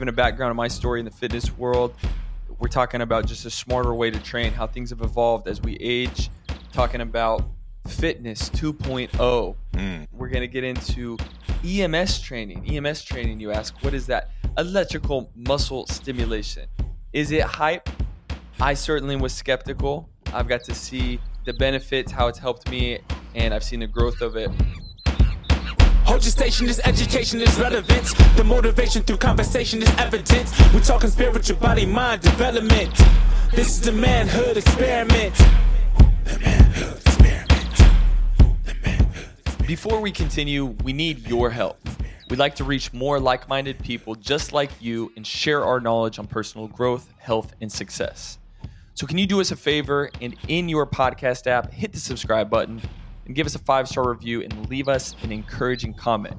Giving a background of my story in the fitness world, we're talking about just a smarter way to train, how things have evolved as we age, talking about fitness 2.0. Mm. We're going to get into EMS training. EMS training, you ask, what is that? Electrical muscle stimulation. Is it hype? I certainly was skeptical. I've got to see the benefits, how it's helped me, and I've seen the growth of it. Hold your station, this education is relevant. The motivation through conversation is evident. We're talking spiritual body mind development. This is the manhood experiment. The manhood experiment. Before we continue, we need your help. We'd like to reach more like minded people just like you and share our knowledge on personal growth, health, and success. So, can you do us a favor and in your podcast app, hit the subscribe button and give us a five star review and leave us an encouraging comment?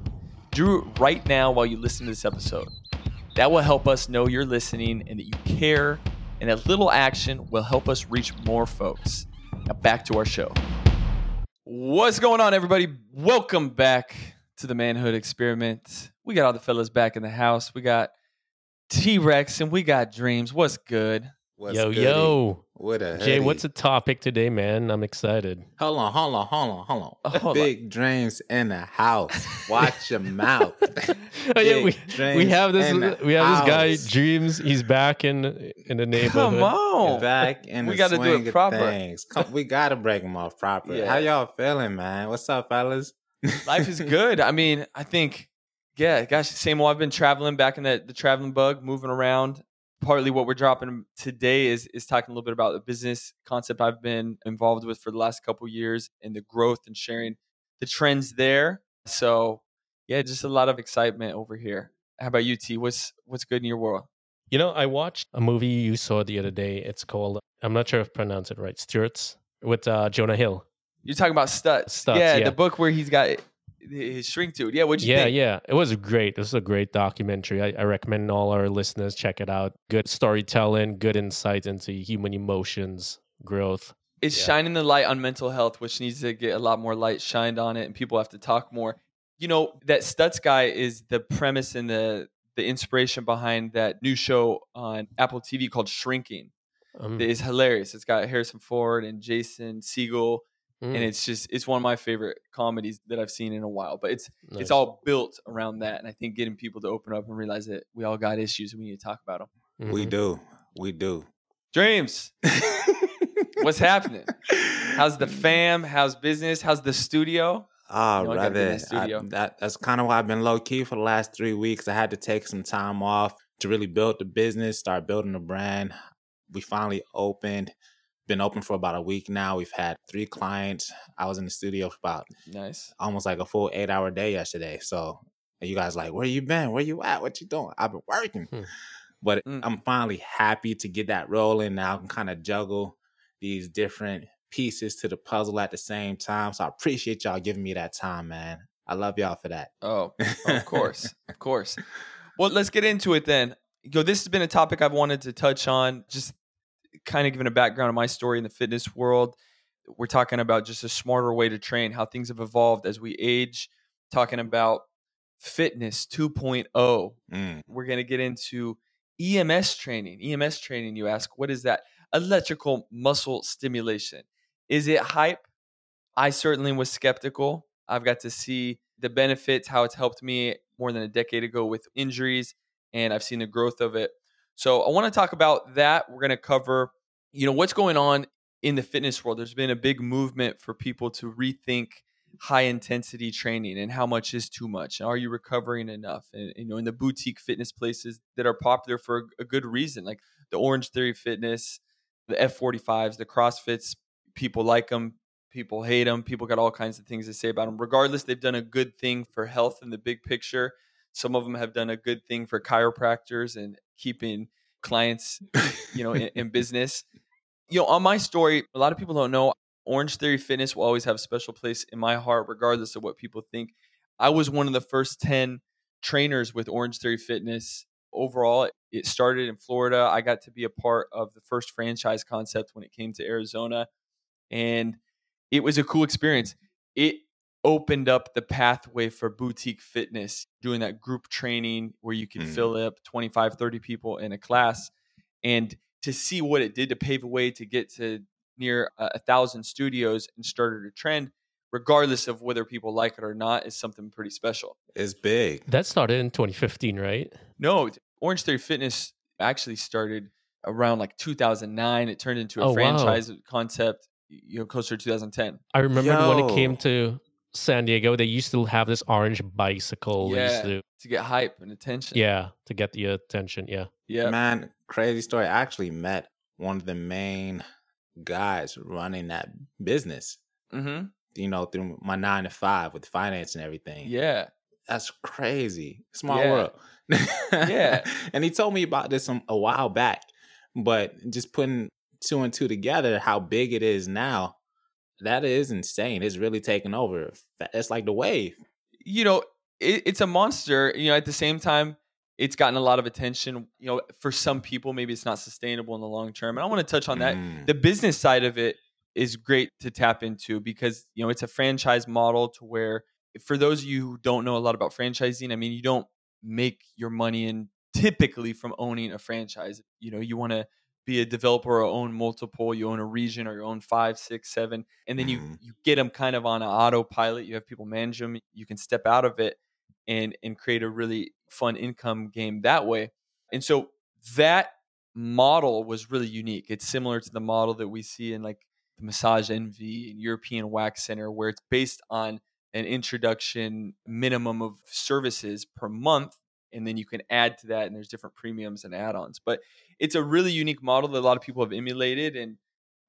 Do it right now while you listen to this episode. That will help us know you're listening and that you care, and that little action will help us reach more folks. Now, back to our show. What's going on, everybody? Welcome back to the Manhood Experiment. We got all the fellas back in the house. We got T Rex and we got Dreams. What's good? What's yo, goody? yo. What a Jay, hoodie. what's the topic today, man? I'm excited. Hold on, hold on, hold on, hold on. Oh, hold Big dreams in the house. Watch your mouth. Oh, yeah, we, Big we have this in we have this guy. Dreams. He's back in in the neighborhood. Come on. Back in We the gotta do it swing proper. Things. Come, we gotta break them off proper. Yeah. How y'all feeling, man? What's up, fellas? Life is good. I mean, I think, yeah, gosh, same old. I've been traveling back in the, the traveling bug, moving around. Partly what we're dropping today is is talking a little bit about the business concept I've been involved with for the last couple years and the growth and sharing the trends there. So yeah, just a lot of excitement over here. How about you, T? What's what's good in your world? You know, I watched a movie you saw the other day. It's called I'm not sure if I pronounce it right. Stewart's with uh, Jonah Hill. You're talking about Stutz. Stutz, yeah, yeah. the book where he's got his shrink to it. Yeah, what'd you yeah, think? yeah. It was great. This is a great documentary. I, I recommend all our listeners check it out. Good storytelling, good insight into human emotions, growth. It's Yeah. shining the light on mental health, which needs to get a lot more light shined on it, and people have to talk more. You know, that Stutz guy is the premise and the the inspiration behind that new show on Apple TV called Shrinking. Um, It's hilarious. It's got Harrison Ford and Jason Segel, mm, and it's just it's one of my favorite comedies that I've seen in a while. But it's nice. it's all built around that, and I think getting people to open up and realize that we all got issues and we need to talk about them. We Mhm. do. We do. Dreams, what's happening? How's the fam? How's business? How's the studio? Oh, You know, I gotta get in brother. I- that, that's kind of why I've been low key for the last three weeks. I had to take some time off to really build the business, start building the brand. We finally opened. Been open for about a week now. We've had three clients. I was in the studio for about Nice. almost like a full eight hour day yesterday. So you guys like, where you been? Where you at? What you doing? I've been working. Hmm. But Mm. I'm finally happy to get that rolling. Now I can kind of juggle these different pieces to the puzzle at the same time. So I appreciate y'all giving me that time, man. I love y'all for that. Oh, of course, of course. Well, let's get into it then. Yo, this has been a topic I've wanted to touch on. Just kind of giving a background of my story in the fitness world. We're talking about just a smarter way to train, how things have evolved as we age. Talking about fitness 2.0. Mm. We're going to get into EMS training. EMS training, you ask, what is that? Electrical muscle stimulation. Is it hype? I certainly was skeptical. I've got to see the benefits, how it's helped me more than a decade ago with injuries, and I've seen the growth of it. So I want to talk about that. We're going to cover, you know, what's going on in the fitness world. There's been a big movement for people to rethink high intensity training and how much is too much. and Are you recovering enough? And you know, in the boutique fitness places that are popular for a good reason, like the Orange Theory Fitness, the F45s, the CrossFits, people like them, people hate them, people got all kinds of things to say about them. Regardless, they've done a good thing for health in the big picture. Some of them have done a good thing for chiropractors and keeping clients, you know, in, in business. You know, on my story, a lot of people don't know Orange Theory Fitness will always have a special place in my heart, regardless of what people think. I was one of the first 10 trainers with Orange Theory Fitness. Overall, it started in Florida. I got to be a part of the first franchise concept when it came to Arizona. And it was a cool experience. It opened up the pathway for boutique fitness, doing that group training where you can Mhm. fill up 25, 30 people in a class. And to see what it did to pave a way to get to near a, a thousand studios and started a trend, regardless of whether people like it or not, is something pretty special. It's big. That started in 2015, right? No, Orange Theory Fitness actually started around like 2009. It turned into a Oh, wow. franchise concept, you know, closer to 2010. I remember when it came to San Diego, they used to have this orange bicycle. They used Yeah. to, To get hype and attention. yeah, to get the attention. Yeah. Yeah. Man, crazy story. I actually met one of the main guys running that business, Mm-hmm. you know, through my nine to five with finance and everything. Yeah. That's crazy. Small Yeah. world. Yeah. And he told me about this some, a while back, but just putting two and two together, how big it is now, that is insane. It's really taken over. It's like the wave. you know, it, it's a monster. You know, at the same time, it's gotten a lot of attention. You know, for some people, maybe it's not sustainable in the long term. And I want to touch on that. Mm. The business side of it is great to tap into because you know it's a franchise model to where for those of you who don't know a lot about franchising, I mean, you don't make your money in typically from owning a franchise. You know, you want to be a developer or own multiple, you own a region or you own five, six, seven, and then you Mhm. you get them kind of on an autopilot. You have people manage them. You can step out of it and and create a really fun income game that way. And so that model was really unique. It's similar to the model that we see in like the Massage Envy and European Wax Center, where it's based on an introduction minimum of services per month. And then you can add to that, and there's different premiums and add ons. But it's a really unique model that a lot of people have emulated. And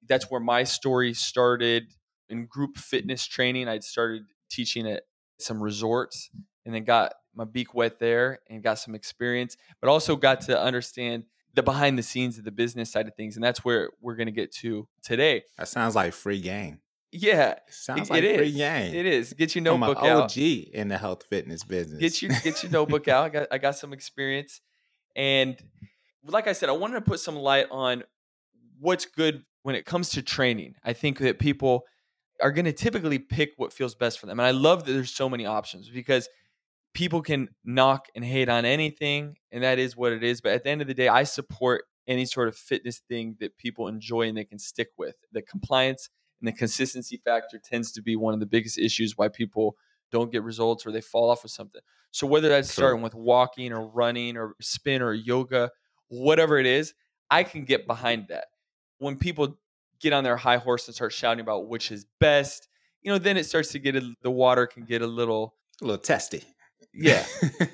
that's where my story started in group fitness training. I'd started teaching at some resorts and then got my beak wet there and got some experience, but also got to understand the behind the scenes of the business side of things. And that's where we're going to get to today. That sounds like free game. Yeah, Sounds it free is. game. it is. Get your From an notebook out. OG in the health fitness business. Get your get your notebook out. I got I got some experience, and like I said, I wanted to put some light on what's good when it comes to training. I think that people are going to typically pick what feels best for them, and I love that there's so many options because people can knock and hate on anything, and that is what it is. But at the end of the day, I support any sort of fitness thing that people enjoy and they can stick with. The compliance and the consistency factor tends to be one of the biggest issues why people don't get results or they fall off with something. So whether that's True. starting with walking or running or spin or yoga, whatever it is, I can get behind that. When people get on their high horse and start shouting about which is best, you know, then it starts to get a, the water can get a little a little testy. yeah.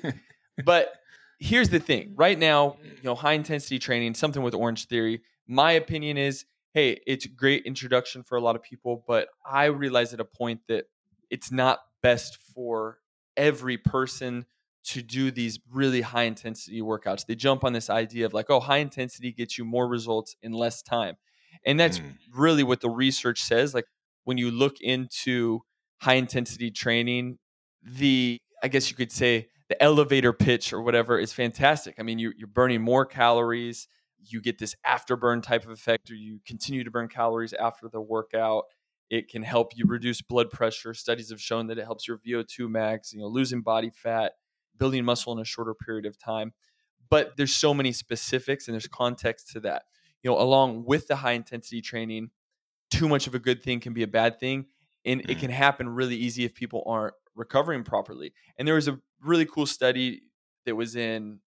but here's the thing right now you know high intensity training something with orange theory my opinion is hey it's a great introduction for a lot of people but i realize at a point that it's not best for every person to do these really high intensity workouts. They jump on this idea of like oh high intensity gets you more results in less time. And that's Mm. really what the research says like when you look into high intensity training the i guess you could say the elevator pitch or whatever is fantastic. I mean you, you're burning more calories you get this afterburn type of effect or you continue to burn calories after the workout. It can help you reduce blood pressure. Studies have shown that it helps your vo2 max you know losing body fat building muscle in a shorter period of time. But there's so many specifics and there's context to that. You know along with the high intensity training too much of a good thing can be a bad thing and it Mm. can happen really easy if people aren't recovering properly. And there was a really cool study that was in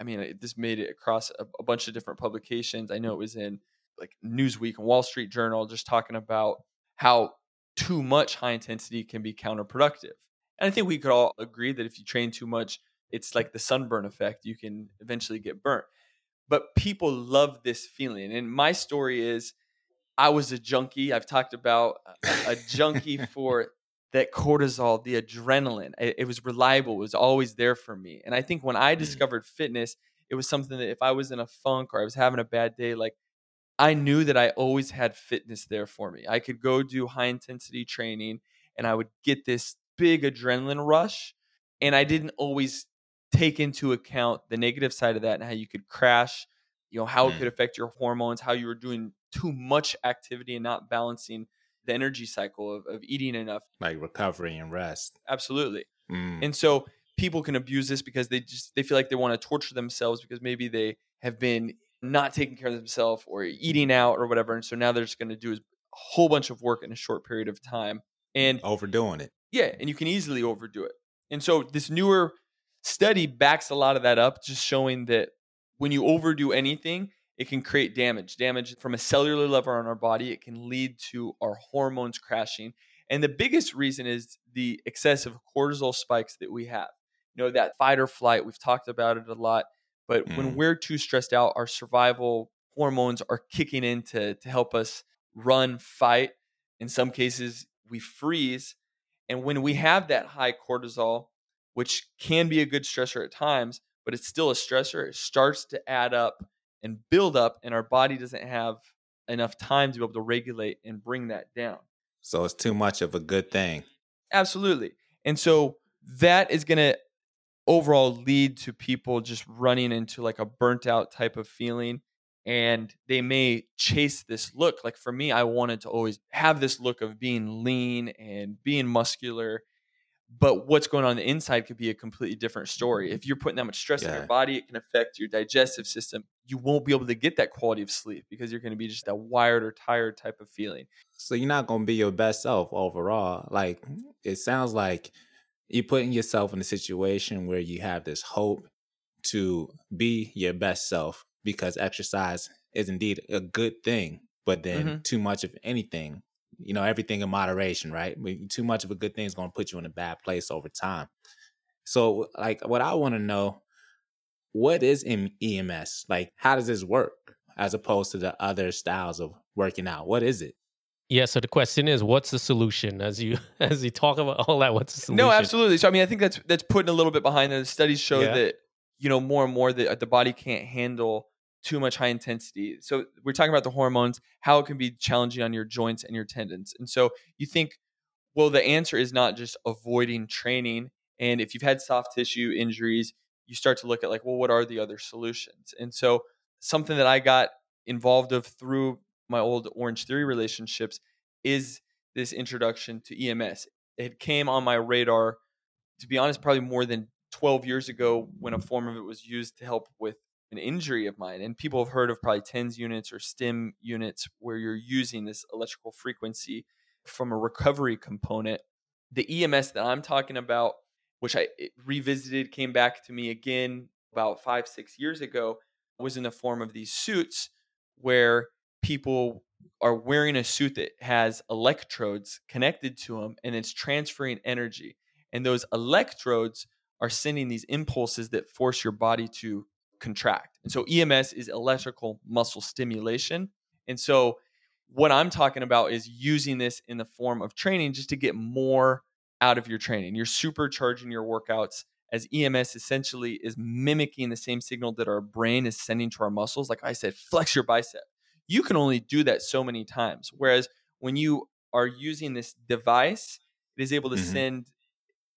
i mean it- this made it across a, a bunch of different publications. I know it mm-hmm. was in like newsweek and wall street journal just talking about how too much high intensity can be counterproductive. And i think we could all agree that if you train too much it's like the sunburn effect you can eventually get burnt. But people love this feeling and my story is i was a junkie. I've talked about a, a junkie for that cortisol the adrenaline it, it was reliable it was always there for me. And i think when i discovered fitness it was something that if i was in a funk or i was having a bad day like i knew that i always had fitness there for me. I could go do high intensity training and i would get this big adrenaline rush and i didn't always take into account the negative side of that and how you could crash you know how it Mm. could affect your hormones how you were doing too much activity and not balancing the energy cycle of, of eating enough. Like recovery and rest. Absolutely. Mm. And so people can abuse this because they just they feel like they want to torture themselves because maybe they have been not taking care of themselves or eating out or whatever. And so now they're just going to do a whole bunch of work in a short period of time. And Overdoing it. yeah, and you can easily overdo it. And so this newer study backs a lot of that up, just showing that when you overdo anything, it can create damage. Damage from a cellular level on our body. It can lead to our hormones crashing. And the biggest reason is the excessive cortisol spikes that we have. You know, that fight or flight, we've talked about it a lot. But when Mm. we're too stressed out, our survival hormones are kicking in to, to help us run, fight. In some cases, we freeze. And when we have that high cortisol, which can be a good stressor at times, but it's still a stressor, it starts to add up and build up, and our body doesn't have enough time to be able to regulate and bring that down. So it's too much of a good thing. Absolutely. And so that is going to overall lead to people just running into like a burnt out type of feeling. And they may chase this look. Like for me, I wanted to always have this look of being lean and being muscular. But what's going on, on the inside could be a completely different story. If you're putting that much stress on your body, it can affect your digestive system. You won't be able to get that quality of sleep because you're going to be just that wired or tired type of feeling. So you're not gonna be your best self overall. Like it sounds like you're putting yourself in a situation where you have this hope to be your best self because exercise is indeed a good thing, but then Mhm. too much of anything, you know, everything in moderation, right? Too much of a good thing is gonna put you in a bad place over time. So like what I want to know, what is EMS? Like how does this work as opposed to the other styles of working out? What is it? Yeah. So the question is, what's the solution? As you as you talk about all that, what's the solution? No, absolutely. So I mean, I think that's that's putting a little bit behind there. The studies show Yeah. that you know more and more that the body can't handle too much high intensity. So we're talking about the hormones, how it can be challenging on your joints and your tendons. And so you think, well, the answer is not just avoiding training. And if you've had soft tissue injuries, you start to look at like, well, what are the other solutions? And so something that I got involved of through my old Orange Theory relationships is this introduction to EMS. It came on my radar, to be honest, probably more than 12 years ago when a form of it was used to help with an injury of mine. And people have heard of probably TENS units or STIM units where you're using this electrical frequency from a recovery component. The EMS that I'm talking about, which I revisited, came back to me again about five, six years ago, was in the form of these suits where people are wearing a suit that has electrodes connected to them and it's transferring energy. And those electrodes are sending these impulses that force your body to contract. And so EMS is electrical muscle stimulation. And so what I'm talking about is using this in the form of training just to get more out of your training. You're supercharging your workouts as EMS essentially is mimicking the same signal that our brain is sending to our muscles. Like I said, flex your bicep. You can only do that so many times. Whereas when you are using this device, it is able to Mhm. send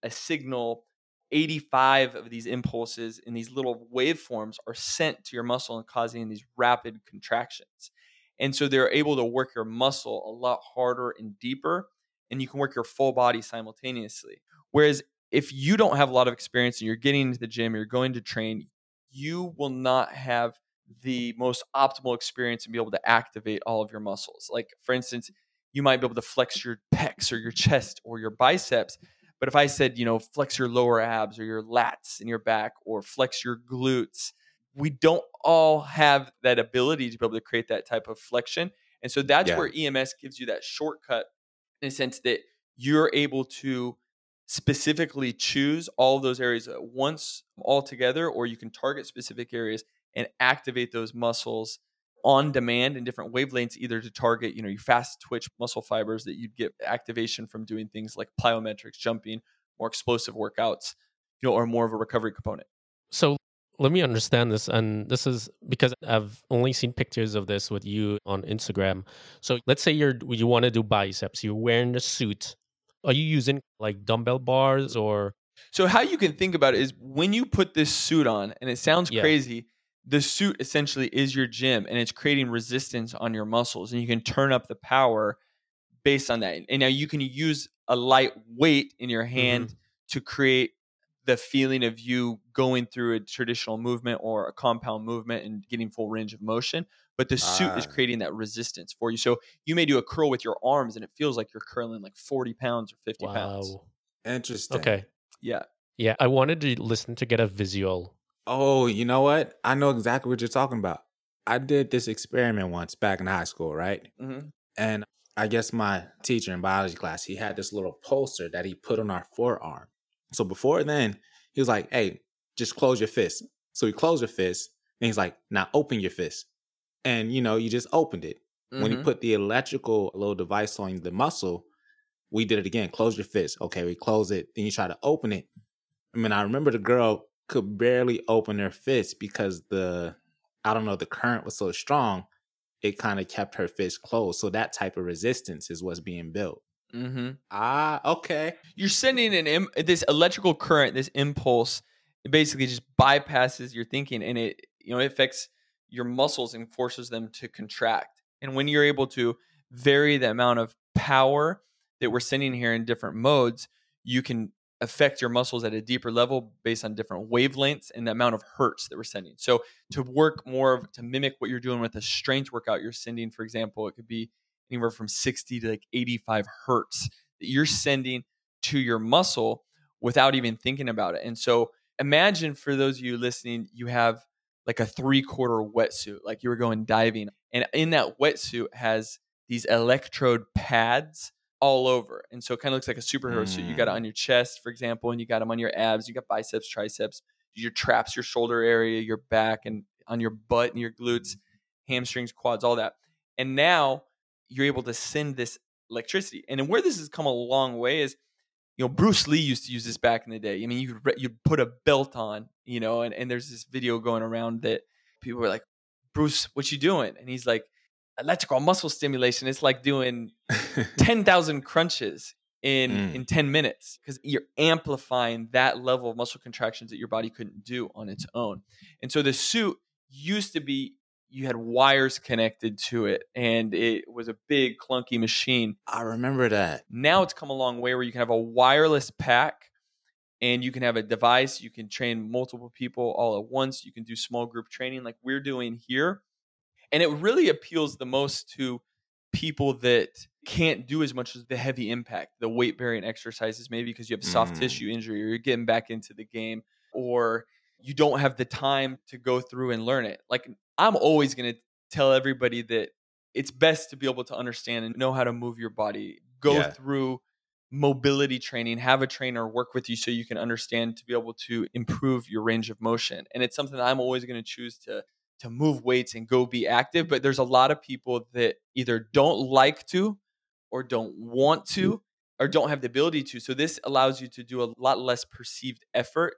a signal 85 of these impulses in these little waveforms are sent to your muscle and causing these rapid contractions. And so they're able to work your muscle a lot harder and deeper, and you can work your full body simultaneously. Whereas if you don't have a lot of experience and you're getting into the gym, you're going to train, you will not have the most optimal experience and be able to activate all of your muscles. Like, for instance, you might be able to flex your pecs or your chest or your biceps. But if I said, you know, flex your lower abs or your lats in your back or flex your glutes, we don't all have that ability to be able to create that type of flexion. And so that's Yeah. where EMS gives you that shortcut in a sense that you're able to specifically choose all of those areas at once all together, or you can target specific areas and activate those muscles on demand in different wavelengths, either to target, you know, your fast twitch muscle fibers that you'd get activation from doing things like plyometrics, jumping, more explosive workouts, you know, or more of a recovery component. So let me understand this. And this is because I've only seen pictures of this with you on Instagram. So let's say you're you want to do biceps, you're wearing the suit. Are you using like dumbbell bars or So how you can think about it is when you put this suit on, and it sounds Yeah. crazy, the suit essentially is your gym and it's creating resistance on your muscles, and you can turn up the power based on that. And now you can use a light weight in your hand to create the feeling of you going through a traditional movement or a compound movement and getting full range of motion. But the suit is Ah. creating that resistance for you. So you may do a curl with your arms and it feels like you're curling like 40 pounds or 50 pounds. Wow. Interesting. Okay. Yeah. Yeah, I wanted to listen to get a visual. Oh, you know what? I know exactly what you're talking about. I did this experiment once back in high school, right? hmm And I guess my teacher in biology class, he had this little poster that he put on our forearm. So before then, he was like, hey, just close your fist. So he closed your fist and he's like, now open your fist. And you know, you just opened it. When you Mhm. put the electrical little device on the muscle, we did it again. Close your fist. Okay, we close it. Then you try to open it. I mean, I remember the girl could barely open her fist because the, I don't know, the current was so strong, it kind of kept her fist closed. So that type of resistance is what's being built. Mm-hmm. Ah, okay. You're sending an Im- this electrical current, this impulse, it basically just bypasses your thinking and it you know it affects your muscles and forces them to contract. And when you're able to vary the amount of power that we're sending here in different modes, you can affect your muscles at a deeper level based on different wavelengths and the amount of hertz that we're sending. So to work more of to mimic what you're doing with a strength workout you're sending, for example, it could be anywhere from 60 to like 85 hertz that you're sending to your muscle without even thinking about it. And so imagine for those of you listening, you have like a three quarter wetsuit, like you were going diving. And in that wetsuit has these electrode pads all over. And so it kind of looks like a superhero suit. You got it Mm. on your chest, for example, and you got them on your abs, you got biceps, triceps, your traps, your shoulder area, your back, and on your butt and your glutes, hamstrings, quads, all that. And now you're able to send this electricity. And where this has come a long way is, you know, Bruce Lee used to use this back in the day. I mean, you could you'd put a belt on, you know, and, and there's this video going around that people were like, Bruce, what you doing? And he's like, electrical muscle stimulation. It's like doing 10,000 crunches in Mm. in 10 minutes because you're amplifying that level of muscle contractions that your body couldn't do on its own. And so the suit used to be you had wires connected to it and it was a big clunky machine. I remember that. Now it's come a long way where you can have a wireless pack and you can have a device, you can train multiple people all at once, you can do small group training like we're doing here. And it really appeals the most to people that can't do as much as the heavy impact, the weight bearing exercises, maybe because you have soft Mm. tissue injury or you're getting back into the game or you don't have the time to go through and learn it. Like I'm always going to tell everybody that it's best to be able to understand and know how to move your body, go Yeah. through mobility training, have a trainer work with you so you can understand to be able to improve your range of motion. And it's something that I'm always going to choose to to move weights and go be active, but there's a lot of people that either don't like to or don't want to mm-hmm. or don't have the ability to. So this allows you to do a lot less perceived effort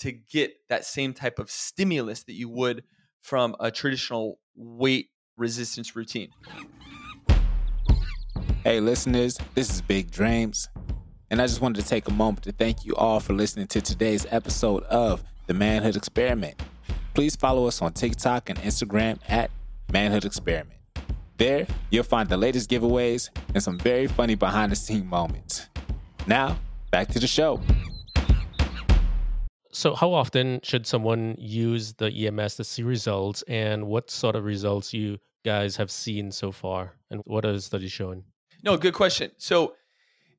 to get that same type of stimulus that you would from a traditional weight resistance routine. Hey, listeners, this is Big Dreams. And I just wanted to take a moment to thank you all for listening to today's episode of The Manhood Experiment. Please follow us on TikTok and Instagram at Manhood Experiment. There, you'll find the latest giveaways and some very funny behind the scene moments. Now, back to the show. So, how often should someone use the EMS to see results, and what sort of results you guys have seen so far, and what are the studies showing? No, good question. So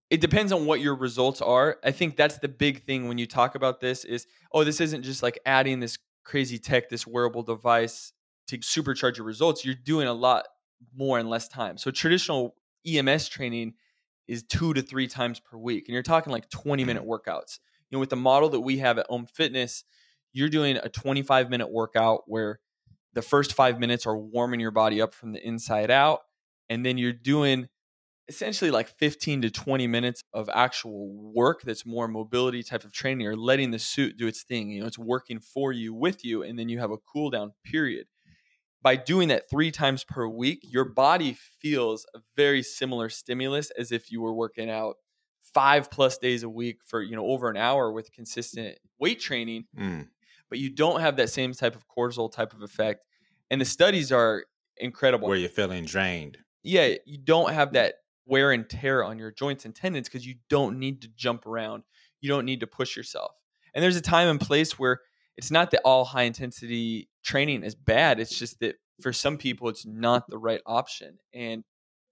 it depends on what your results are. I think that's the big thing when you talk about this is oh, this isn't just like adding this crazy tech, this wearable device to supercharge your results. You're doing a lot more in less time. So traditional EMS training is two to three times per week. And you're talking like 20 minute mm-hmm. workouts. You know, with the model that we have at Ohm Fitness, you're doing a 25 minute workout where the first five minutes are warming your body up from the inside out. And then you're doing essentially like 15 to 20 minutes of actual work that's more mobility type of training or letting the suit do its thing. You know, it's working for you with you, and then you have a cool down period. By doing that three times per week, your body feels a very similar stimulus as if you were working out five plus days a week for you know over an hour with consistent weight training Mm. but you don't have that same type of cortisol type of effect and the studies are incredible Where you're feeling drained. yeah, you don't have that wear and tear on your joints and tendons because you don't need to jump around. You don't need to push yourself. And there's a time and place where it's not that all high intensity training is bad. It's just that for some people, it's not the right option. And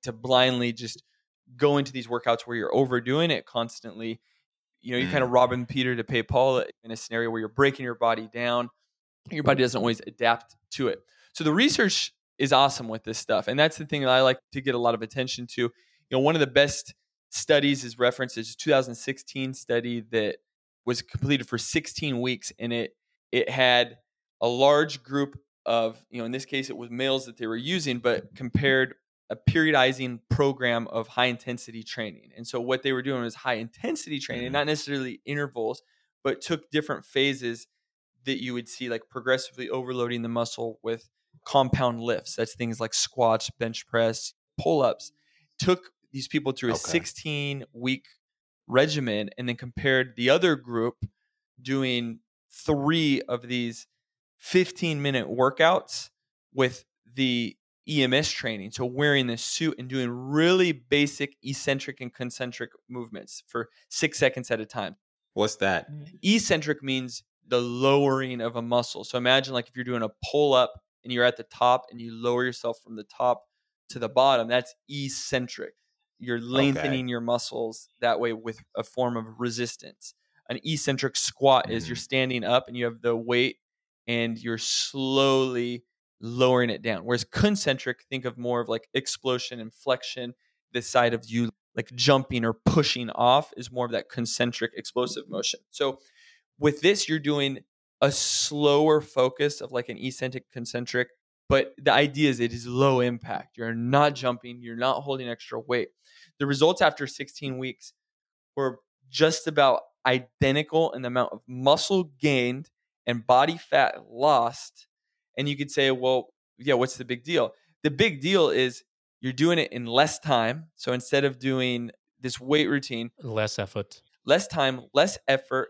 to blindly just go into these workouts where you're overdoing it constantly, you know, you're kind of mm. robbing Peter to pay Paul in a scenario where you're breaking your body down. Your body doesn't always adapt to it. So the research is awesome with this stuff. And that's the thing that I like to get a lot of attention to. You know, one of the best studies is referenced is 2016 study that was completed for 16 weeks and it it had a large group of, you know, in this case it was males that they were using, but compared a periodizing program of high intensity training. And so what they were doing was high intensity training, mm-hmm. not necessarily intervals, but took different phases that you would see like progressively overloading the muscle with compound lifts. That's things like squats, bench press, pull ups. Took these people through a Okay. 16 week regimen and then compared the other group doing three of these 15 minute workouts with the EMS training. So wearing this suit and doing really basic eccentric and concentric movements for six seconds at a time. What's that? Eccentric means the lowering of a muscle. So imagine like if you're doing a pull up and you're at the top and you lower yourself from the top to the bottom, that's eccentric. You're lengthening your muscles that way with a form of resistance. An eccentric squat is you're mm-hmm. standing up and you have the weight and you're slowly lowering it down. Whereas concentric, think of more of like explosion and flexion. The side of you like jumping or pushing off is more of that concentric explosive motion. So with this, you're doing a slower focus of like an eccentric concentric, but the idea is it is low impact. You're not jumping, you're not holding extra weight. The results after 16 weeks were just about identical in the amount of muscle gained and body fat lost. And you could say, well, yeah, what's the big deal? The big deal is you're doing it in less time. So instead of doing this weight routine, Less effort. less time, less effort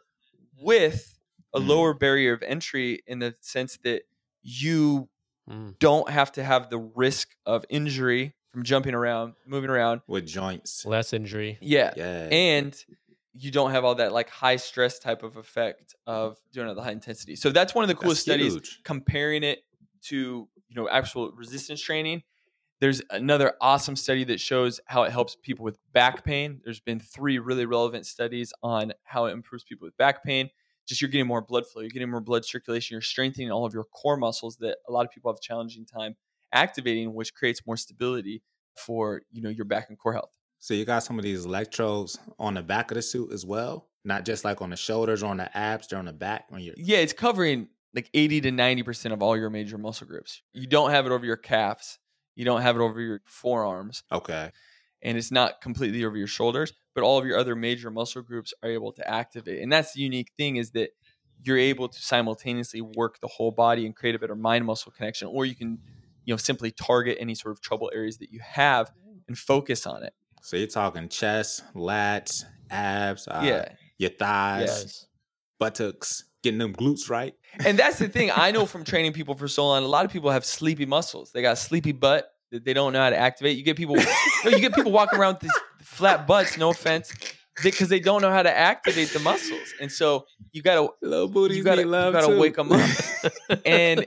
with a Mm. lower barrier of entry in the sense that you Mm. don't have to have the risk of injury from jumping around, moving around. With joints. Less injury. Yeah. Yeah. And you don't have all that like high stress type of effect of doing it at the high intensity. So that's one of the coolest That's studies huge. comparing it to, you know, actual resistance training. There's another awesome study that shows how it helps people with back pain. There's been three really relevant studies on how it improves people with back pain. Just you're getting more blood flow, you're getting more blood circulation, you're strengthening all of your core muscles that a lot of people have a challenging time activating, which creates more stability for, you know, your back and core health. So you got some of these electrodes on the back of the suit as well, not just like on the shoulders or on the abs, they're on the back on your. Yeah, it's covering like 80 to 90% of all your major muscle groups. You don't have it over your calves, you don't have it over your forearms, Okay. and it's not completely over your shoulders, but all of your other major muscle groups are able to activate. And that's the unique thing is that you're able to simultaneously work the whole body and create a better mind muscle connection or you can, you know, simply target any sort of trouble areas that you have and focus on it. So you're talking chest, lats, abs, uh, yeah. your thighs, Yes. buttocks, getting them glutes right. And that's the thing. I know from training people for so long, a lot of people have sleepy muscles. They got a sleepy butt that they don't know how to activate. You get people, no, you get people walking around with these flat butts. No offense, because they don't know how to activate the muscles. And so you gotta, Little booties you gotta, need you gotta wake them up. And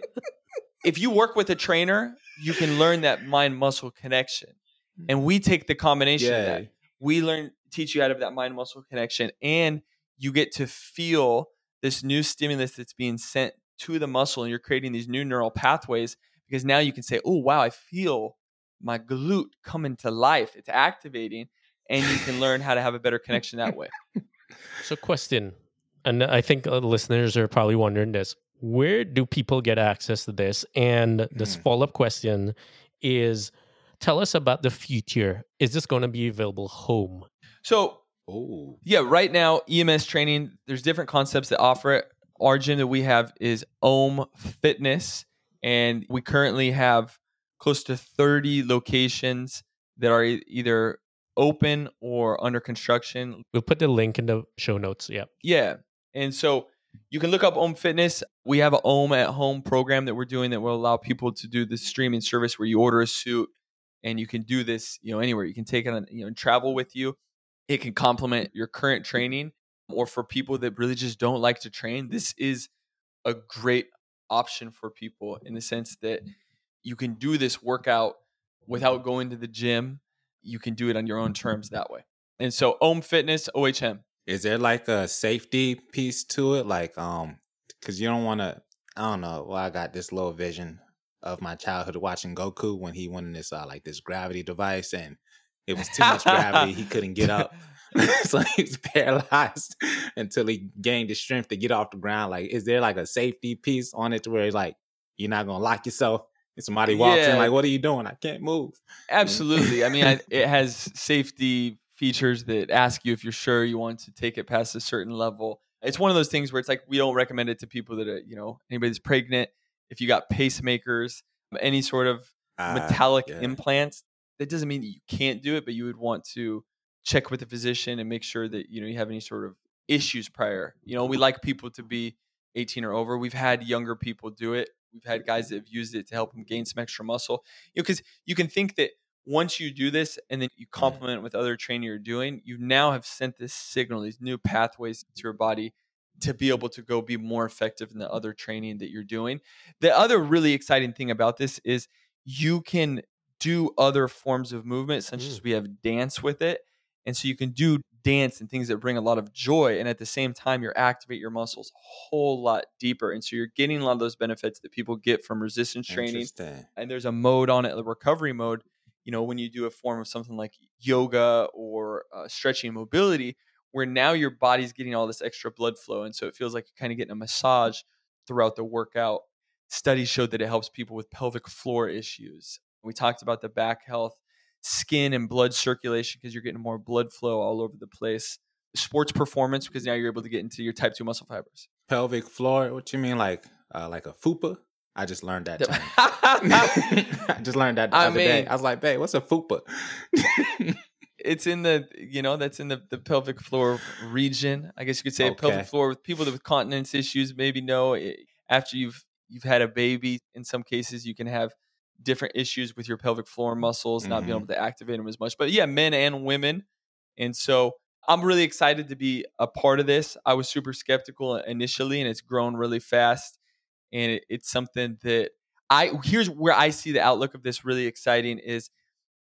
if you work with a trainer, you can learn that mind muscle connection. And we take the combination of that. We learn teach you out of that mind muscle connection and you get to feel this new stimulus that's being sent to the muscle and you're creating these new neural pathways because now you can say oh wow i feel my glute coming to life. It's activating and you can learn how to have a better connection that way. So, question, and I think uh, listeners are probably wondering this: Where do people get access to this? And this Hmm. follow-up question is: Tell us about the future. Is this going to be available home? so Oh. yeah right now ems training there's different concepts that offer it our gym that we have is ohm fitness and we currently have close to 30 locations that are e- either open or under construction We'll put the link in the show notes. Yeah. yeah and so you can look up ohm fitness we have an ohm at home program that we're doing that will allow people to do the streaming service where you order a suit and you can do this, you know, anywhere. You can take it on, you know, travel with you. It can complement your current training, or for people that really just don't like to train, this is a great option for people in the sense that you can do this workout without going to the gym. You can do it on your own terms that way. And so, Ohm Fitness, OHM. Is there like a safety piece to it? Like, um, because you don't want to. I don't know. Well, I got this little vision of my childhood watching Goku when he went in this uh, like this gravity device and it was too much gravity. He couldn't get up. so he was paralyzed until he gained the strength to get off the ground. Like, is there like a safety piece on it to where he's like you're not gonna lock yourself and somebody walks Yeah. in like, what are you doing? I can't move. Absolutely. I mean, I, it has safety features that ask you if you're sure you want to take it past a certain level. It's one of those things where it's like we don't recommend it to people that are, you know, anybody that's pregnant. If you got pacemakers, any sort of Uh, metallic yeah. implants, that doesn't mean that you can't do it, but you would want to check with the physician and make sure that you know you have any sort of issues prior. You know, we like people to be 18 or over. We've had younger people do it. We've had guys that have used it to help them gain some extra muscle. You know, because you can think that once you do this and then you complement it with other training you're doing, you now have sent this signal, these new pathways to your body to be able to go be more effective in the other training that you're doing. The other really exciting thing about this is you can do other forms of movement, such as Mm. we have dance with it. And so you can do dance and things that bring a lot of joy. And at the same time, you're activate your muscles a whole lot deeper. And so you're getting a lot of those benefits that people get from resistance training and there's a mode on it, the recovery mode. You know, when you do a form of something like yoga or uh, stretching and mobility, where now your body's getting all this extra blood flow, and so it feels like you're kind of getting a massage throughout the workout. Studies showed that it helps people with pelvic floor issues. We talked about the back health, skin and blood circulation because you're getting more blood flow all over the place. Sports performance because now you're able to get into your type two muscle fibers. Pelvic floor. What you mean, like uh, like a fupa? I just learned that. I just learned that the I other day. mean- I was like, babe, what's a fupa? it's in the you know that's in the, the pelvic floor region i guess you could say Okay. pelvic floor with people that with continence issues maybe know it, after you've you've had a baby in some cases you can have different issues with your pelvic floor muscles not being Mhm. able to activate them as much but yeah men and women and so i'm really excited to be a part of this i was super skeptical initially and it's grown really fast and it, it's something that i here's where i see the outlook of this really exciting is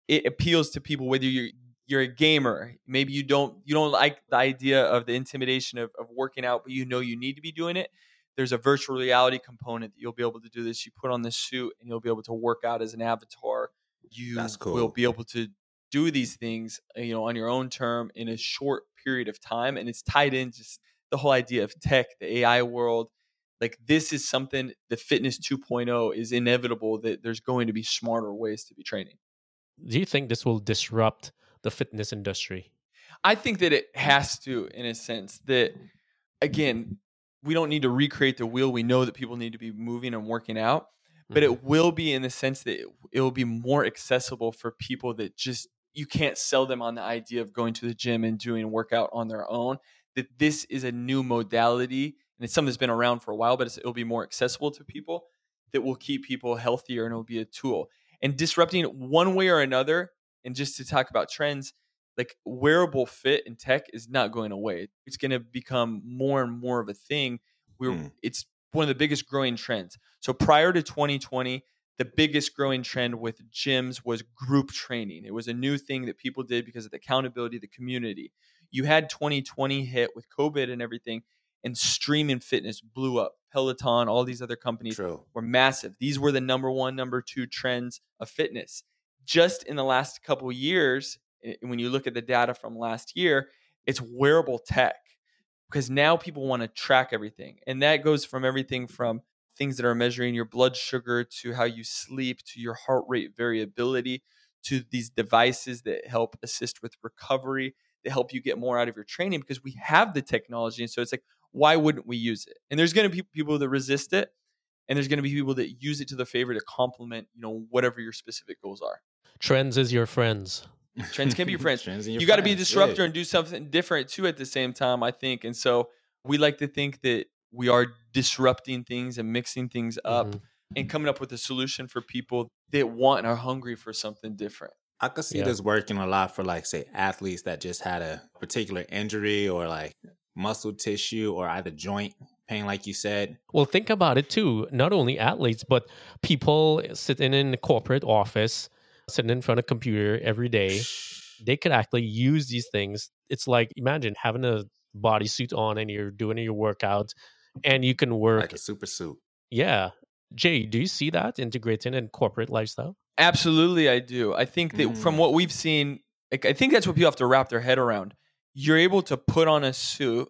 it appeals to people whether you're you're a gamer maybe you don't you don't like the idea of the intimidation of, of working out but you know you need to be doing it there's a virtual reality component that you'll be able to do this you put on this suit and you'll be able to work out as an avatar you That's will be able to do these things uh, you know on your own term in a short period of time and it's tied in just the whole idea of tech the ai world like this is something the fitness 2.0 is inevitable that there's going to be smarter ways to be training Do you think this will disrupt the fitness industry? I think that it has to, in a sense, that again, we don't need to recreate the wheel. We know that people need to be moving and working out, but it mm-hmm. will be in the sense that it, it will be more accessible for people that just you can't sell them on the idea of going to the gym and doing workout on their own. That this is a new modality and it's something that's been around for a while, but it's, it'll be more accessible to people that will keep people healthier and it'll be a tool. And disrupting one way or another, and just to talk about trends, like wearable fit and tech is not going away. It's going to become more and more of a thing. We're Mm. it's one of the biggest growing trends. So prior to 2020, the biggest growing trend with gyms was group training. It was a new thing that people did because of the accountability, the community. You had 2020 hit with COVID and everything, and streaming fitness blew up. Peloton, all these other companies True. were massive. These were the number one, number two trends of fitness. Just in the last couple of years, when you look at the data from last year, it's wearable tech because now people want to track everything. And that goes from everything from things that are measuring your blood sugar to how you sleep to your heart rate variability to these devices that help assist with recovery, that help you get more out of your training because we have the technology. And so it's like, why wouldn't we use it? And there's going to be people that resist it, and there's going to be people that use it to the favor to complement, you know, whatever your specific goals are. Trends is your friends. Trends can be your friends. Trends and your you got to be a disruptor yeah. and do something different too at the same time, I think. And so we like to think that we are disrupting things and mixing things up. Mhm. and coming up with a solution for people that want and are hungry for something different. I could see Yeah. this working a lot for like say athletes that just had a particular injury or like muscle tissue or either joint pain, like you said. Well, think about it too. Not only athletes, but people sitting in the corporate office, sitting in front of a computer every day, they could actually use these things. It's like imagine having a bodysuit on and you're doing your workout and you can work. Like a super suit. yeah. Jay, do you see that integrating in corporate lifestyle? Absolutely, I do. I think that from Mm. what we've seen, I think that's what people have to wrap their head around. You're able to put on a suit,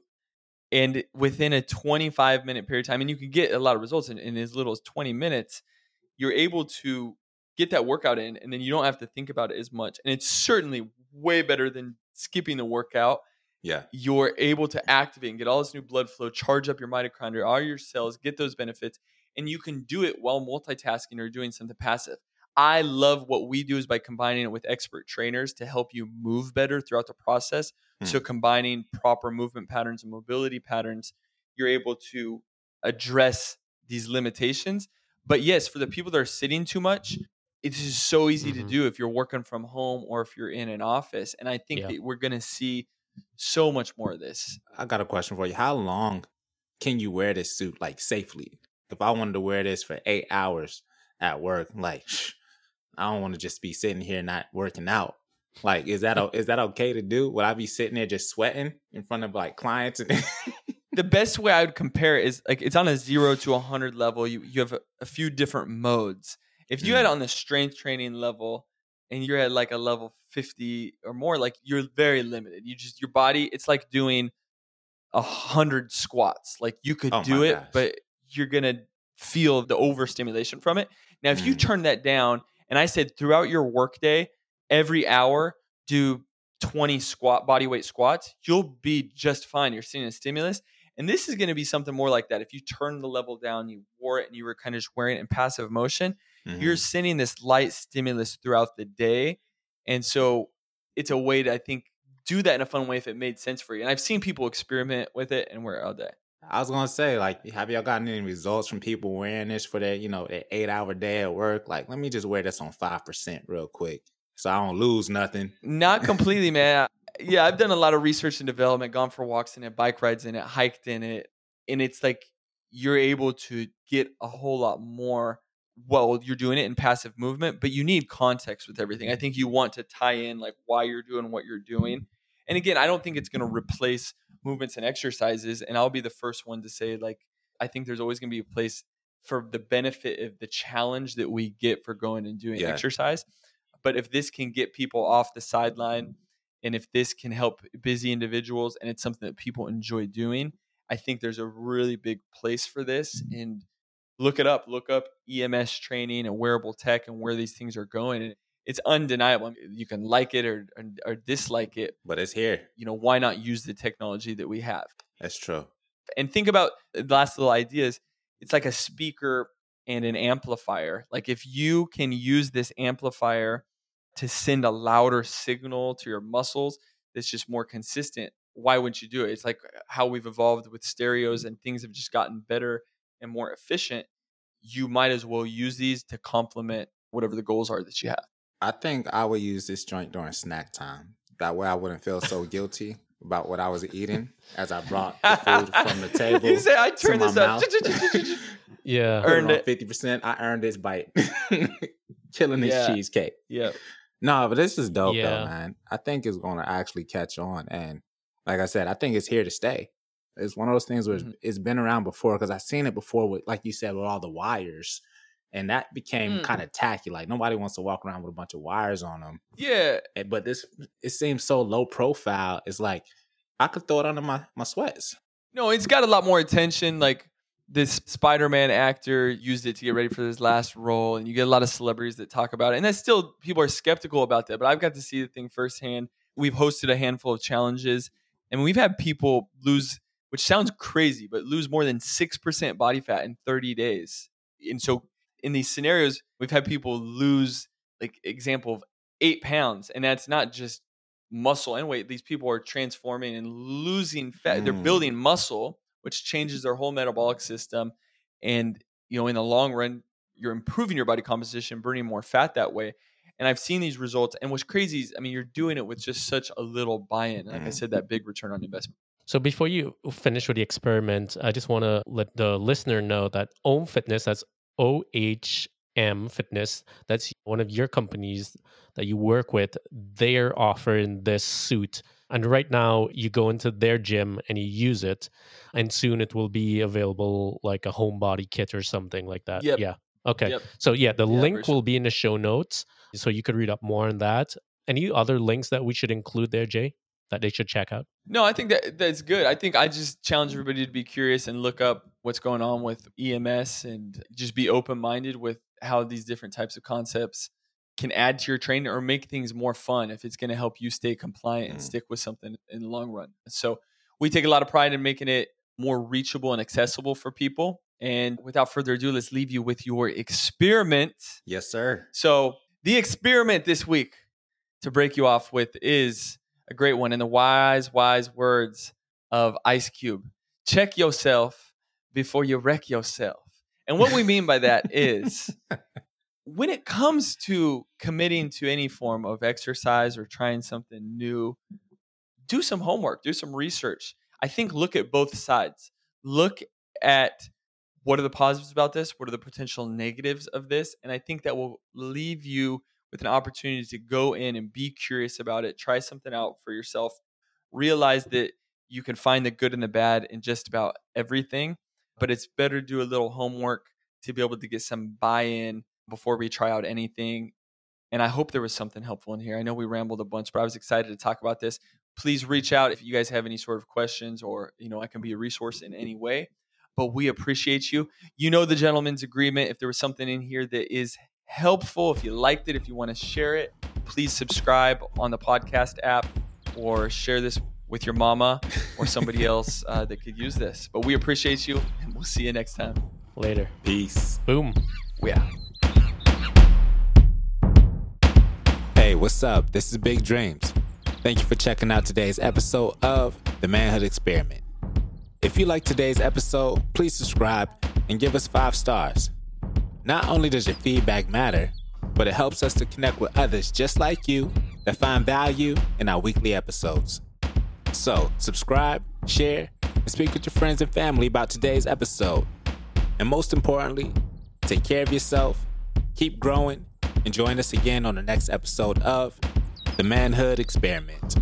and within a 25 minute period of time, and you can get a lot of results in, in as little as 20 minutes, you're able to get that workout in, and then you don't have to think about it as much. And it's certainly way better than skipping the workout. Yeah. You're able to activate and get all this new blood flow, charge up your mitochondria, all your cells, get those benefits, and you can do it while multitasking or doing something passive. I love what we do is by combining it with expert trainers to help you move better throughout the process. Hmm. So combining proper movement patterns and mobility patterns, you're able to address these limitations. But yes, for the people that are sitting too much, it is so easy to Mhm. do if you're working from home or if you're in an office. And I think Yeah. that we're going to see so much more of this. I got a question for you. How long can you wear this suit like safely? If I wanted to wear this for eight hours at work, like I don't want to just be sitting here not working out. Like, is that is that okay to do? Would I be sitting there just sweating in front of like clients? And the best way I would compare it is like it's on a zero to a hundred level. You you have a, a few different modes. If you had Mm. on the strength training level and you're at like a level fifty or more, like you're very limited. You just your body, it's like doing a hundred squats. Like you could Oh do it, gosh. but you're gonna feel the overstimulation from it. Now, if you Mm. turn that down, and I said throughout your workday, every hour do 20 squat body weight squats, you'll be just fine. You're seeing a stimulus. And this is going to be something more like that. If you turn the level down, you wore it and you were kind of just wearing it in passive motion, you're Mhm. sending this light stimulus throughout the day. And so it's a way to, I think, do that in a fun way if it made sense for you. And I've seen people experiment with it and wear it all day. I was gonna say, like, have y'all gotten any results from people wearing this for their, you know, their eight hour day at work? Like, let me just wear this on five percent real quick, so I don't lose nothing. Not completely, man. Yeah, I've done a lot of research and development, gone for walks in it, bike rides in it, hiked in it. And it's like you're able to get a whole lot more while you're doing it in passive movement, but you need context with everything. I think you want to tie in like why you're doing what you're doing. And again, I don't think it's going to replace movements and exercises. And I'll be the first one to say, like, I think there's always going to be a place for the benefit of the challenge that we get for going and doing Yeah. exercise. But if this can get people off the sideline and if this can help busy individuals and it's something that people enjoy doing, I think there's a really big place for this. And look it up, look up EMS training and wearable tech and where these things are going. It's undeniable. You can like it or, or, or dislike it. But it's here. You know, why not use the technology that we have? That's true. and think about the last little ideas. It's like a speaker and an amplifier. Like if you can use this amplifier to send a louder signal to your muscles that's just more consistent, why wouldn't you do it? It's like uh, how we've evolved with stereos and things have just gotten better and more efficient. You might as well use these to complement whatever the goals are that you have. I think I would use this joint during snack time. That way, I wouldn't feel so guilty about what I was eating as I brought the food from the table. you say I to turn my this up. Yeah. Earned it. Fifty percent. I earned this bite. Killing this Yeah. cheesecake. yeah. No, but this is dope Yeah. though, man. I think it's going to actually catch on, and like I said, I think it's here to stay. It's one of those things where it's- Mhm. it's been around before because I've seen it before with, like you said, with all the wires, and that became Mm. kind of tacky. Like nobody wants to walk around with a bunch of wires on them. Yeah. But this, it seems so low profile. It's like I could throw it under my my sweats. No, it's got a lot more attention. Like this Spider-Man actor used it to get ready for his last role, and you get a lot of celebrities that talk about it. And that's still people are skeptical about that, but I've got to see the thing firsthand. We've hosted a handful of challenges, and we've had people lose, which sounds crazy, but lose more than six percent body fat in 30 days. And so, in these scenarios, we've had people lose, like example of eight pounds, and that's not just muscle and weight. These people are transforming and losing fat. They're Mm. building muscle, which changes their whole metabolic system. And you know, in the long run, you're improving your body composition, burning more fat that way. And I've seen these results. And what's crazy is, I mean, you're doing it with just such a little buy-in. Like I Mhm. said, that big return on investment. So before you finish with the experiment, I just want to let the listener know that Ohm Fitness, that's O H M Fitness, that's one of your companies that you work with. They're offering this suit. And right now, you go into their gym and you use it, and soon it will be available like a home body kit or something like that. Yep. Yeah. Okay. Yep. So yeah, the Yeah, link will be in the show notes, so you could read up more on that. Any other links that we should include there, Jay, that they should check out? No, I think that that's good. I think I just challenge everybody to be curious and look up what's going on with EMS and just be open minded with how these different types of concepts can add to your training or make things more fun if it's going to help you stay compliant and Mm. stick with something in the long run. So we take a lot of pride in making it more reachable and accessible for people. And without further ado, let's leave you with your experiment. Yes, sir. So the experiment this week to break you off with is a great one in the wise, wise words of Ice Cube. Check yourself before you wreck yourself. And what we mean by that is when it comes to committing to any form of exercise or trying something new, do some homework, do some research. I think look at both sides. Look at what are the positives about this? What are the potential negatives of this? And I think that will leave you with an opportunity to go in and be curious about it, try something out for yourself, realize that you can find the good and the bad in just about everything, but it's better to do a little homework to be able to get some buy in before we try out anything. And I hope there was something helpful in here. I know we rambled a bunch, but I was excited to talk about this. Please reach out if you guys have any sort of questions or, you know, I can be a resource in any way. But we appreciate you. You know the gentleman's agreement. If there was something in here that is helpful, if you liked it, if you want to share it, please subscribe on the podcast app or share this with your mama or somebody else uh, that could use this. But we appreciate you, and we'll see you next time. Later. Peace. Boom. We out. Hey, what's up? This is Big Dreams. Thank you for checking out today's episode of The Manhood Experiment. If you like today's episode, please subscribe and give us five stars. Not only does your feedback matter, but it helps us to connect with others just like you that find value in our weekly episodes. So, subscribe, share, and speak with your friends and family about today's episode. And most importantly, take care of yourself, keep growing, and join us again on the next episode of The Manhood Experiment.